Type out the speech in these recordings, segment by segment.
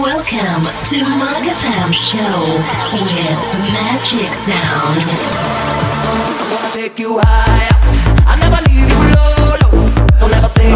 Welcome to MAG Show with Magic Sound. Take you. I never leave you low, low. Don't ever say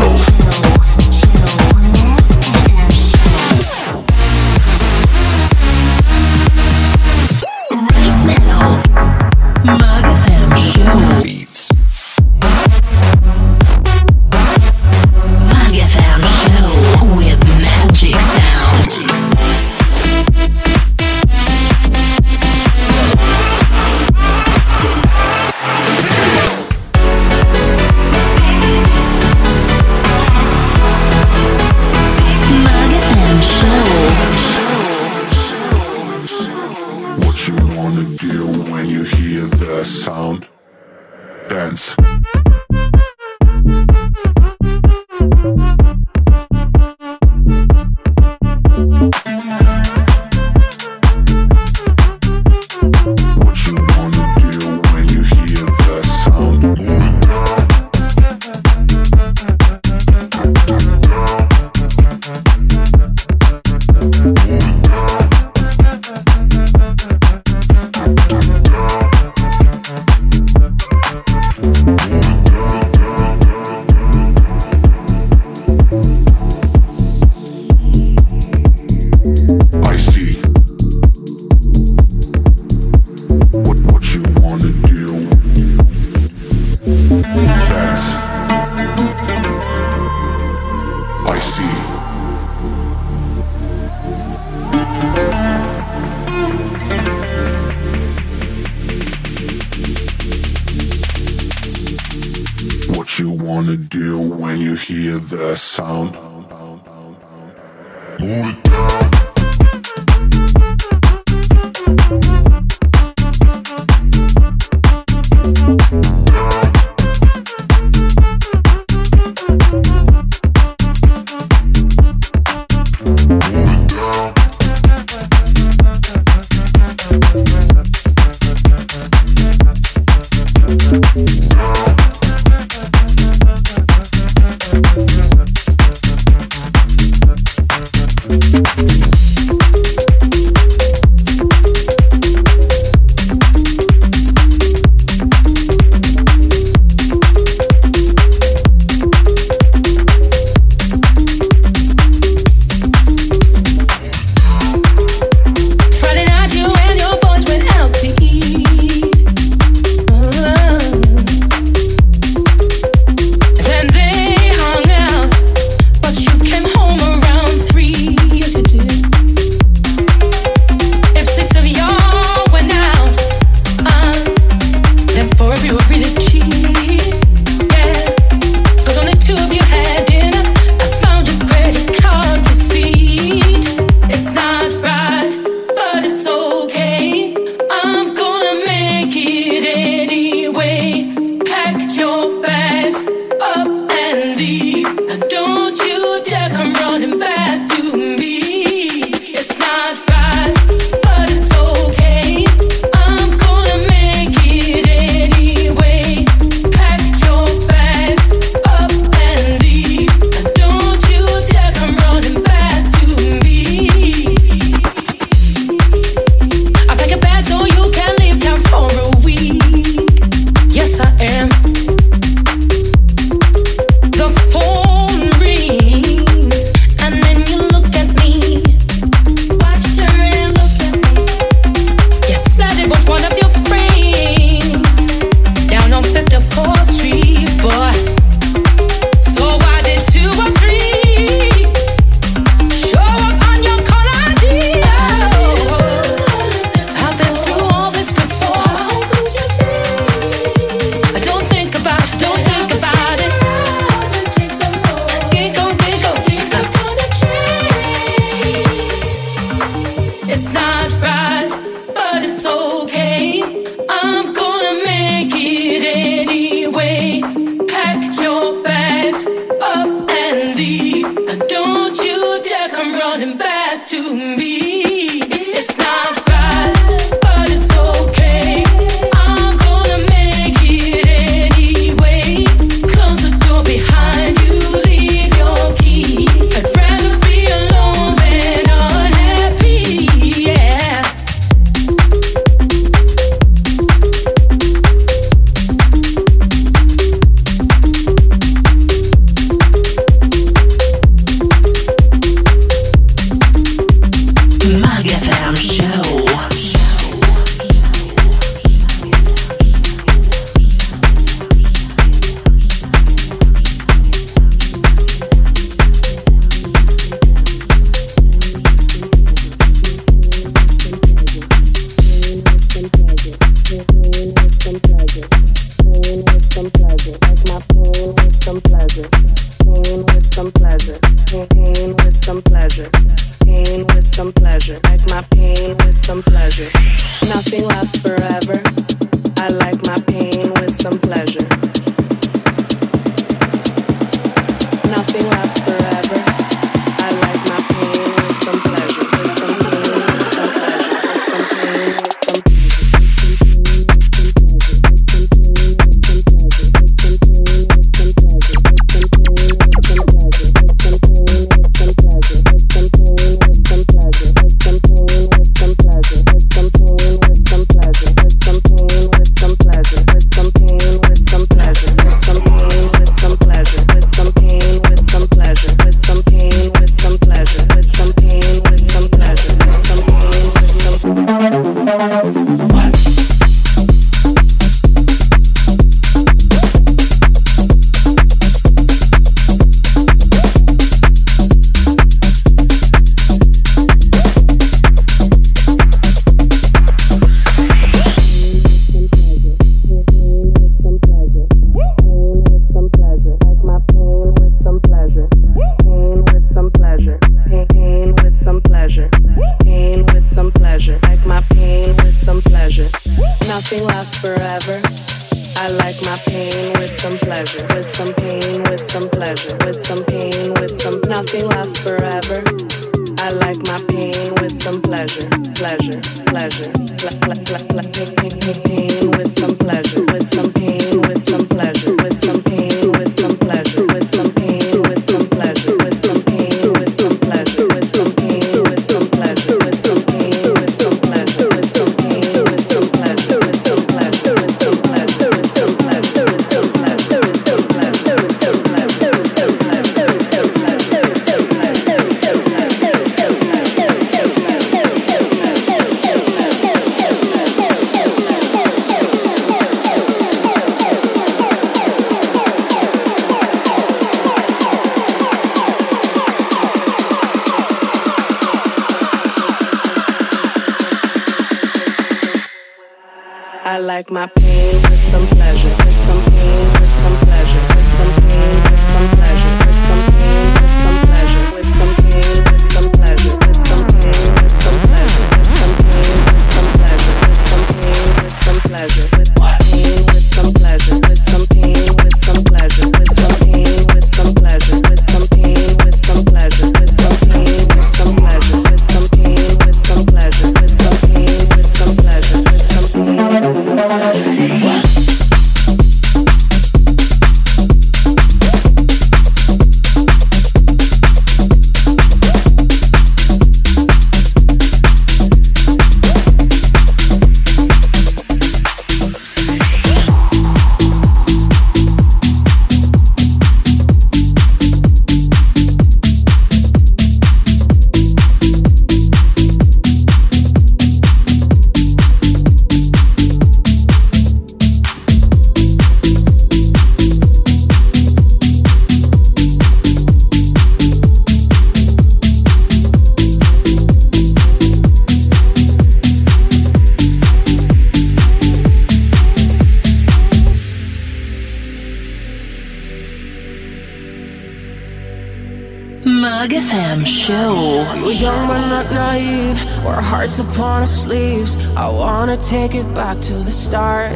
wanna take it back to the start.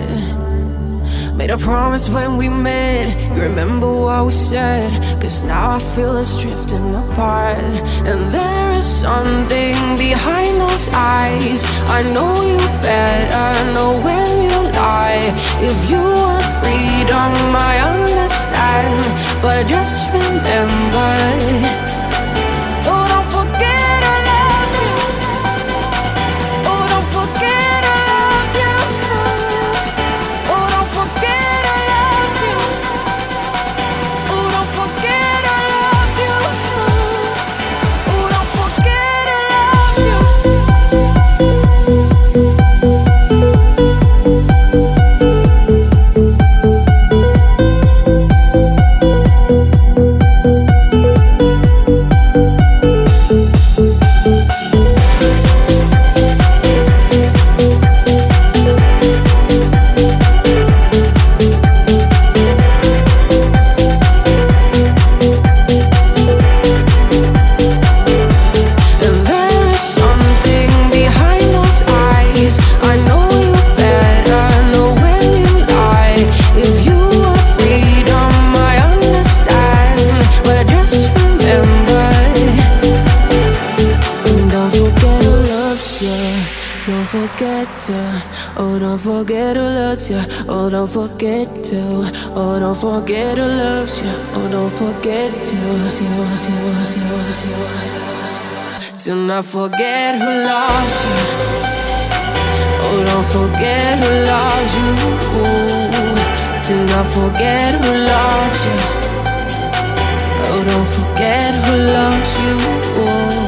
Made a promise when we met. You remember what we said? Cause now I feel us drifting apart. And there is something behind those eyes. I know you better know when you lie. If you want freedom, I understand. But just remember. Not forget who loves you, oh don't forget who loves you, to not forget who loves you, oh don't forget who loves you.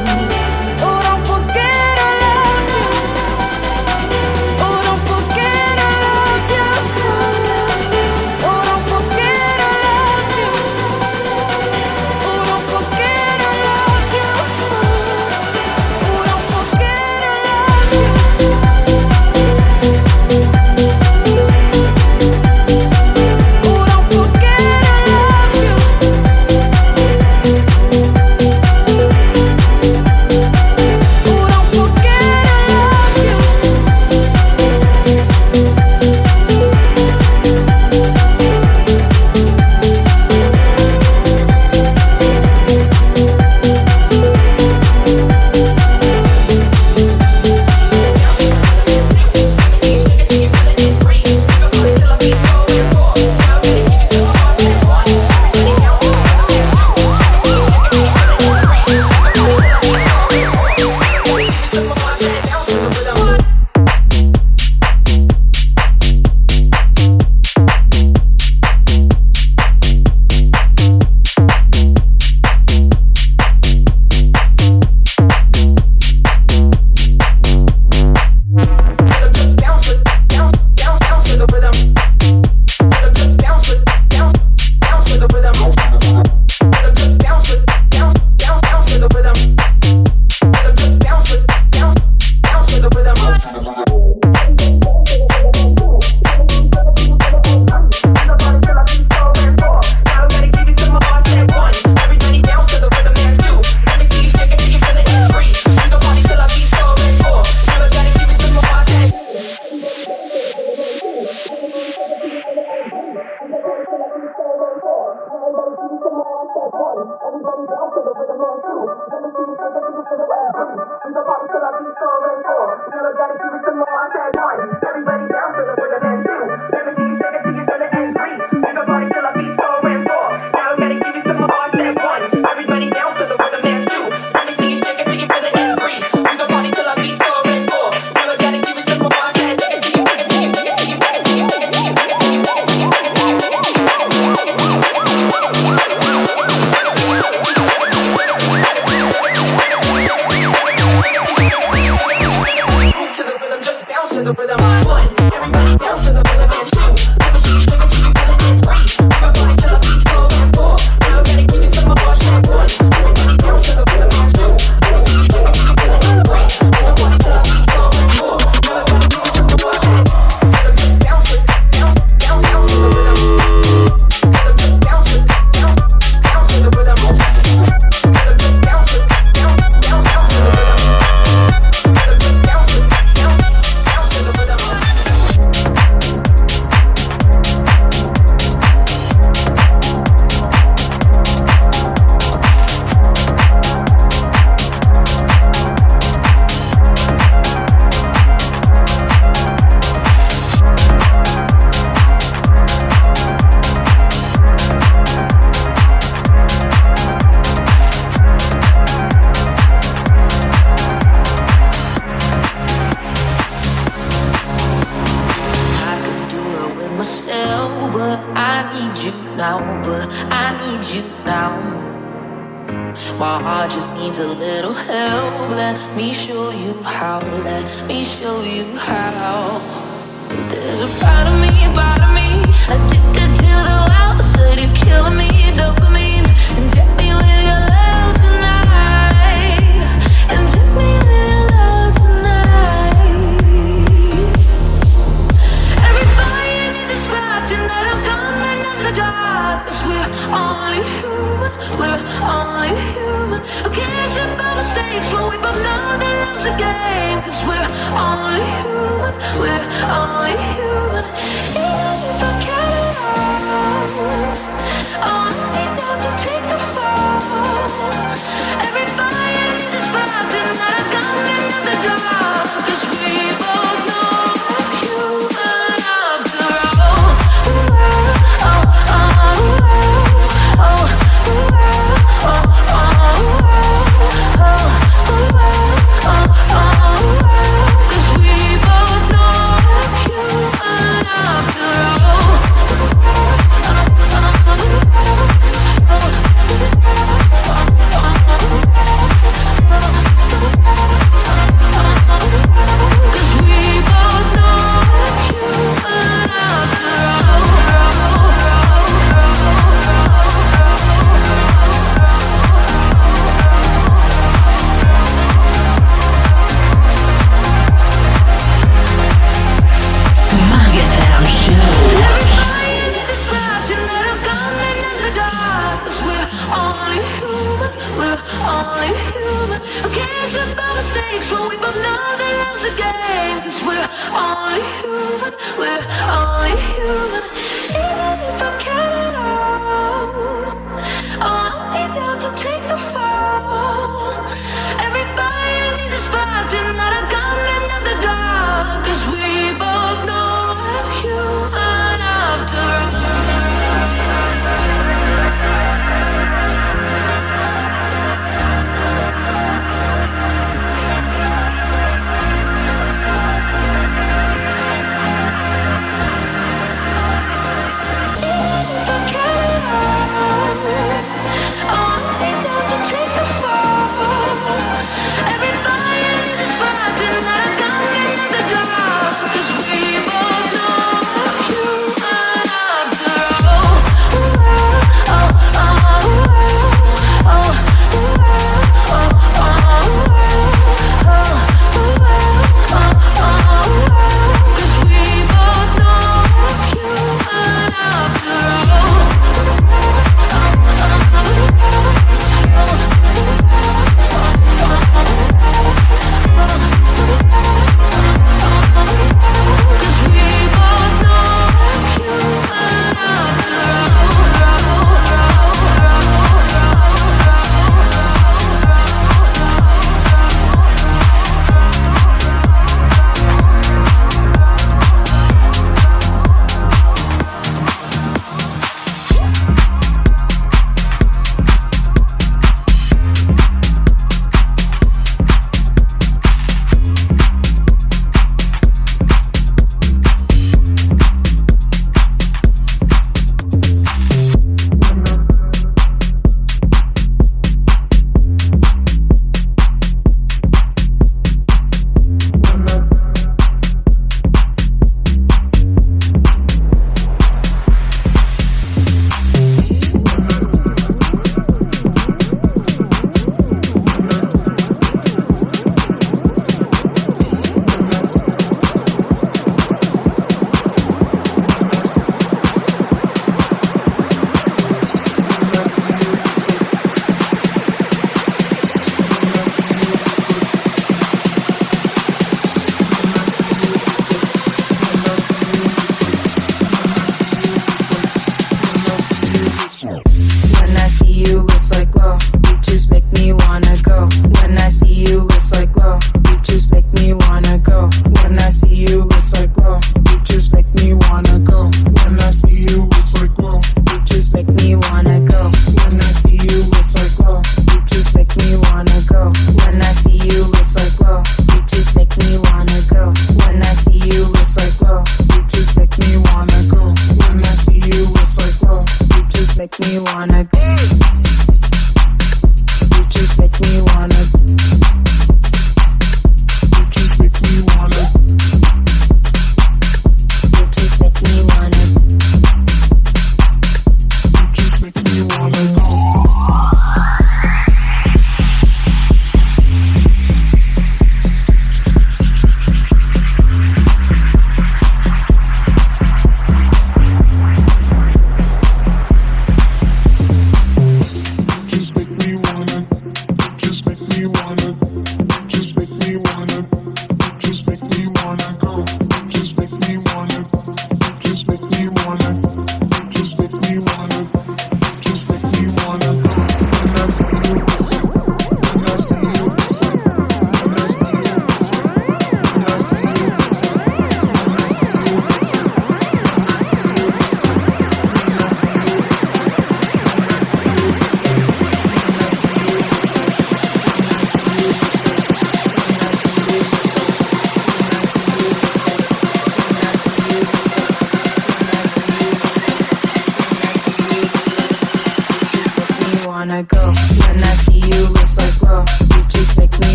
Everybody show a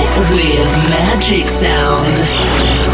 with Magic Sound.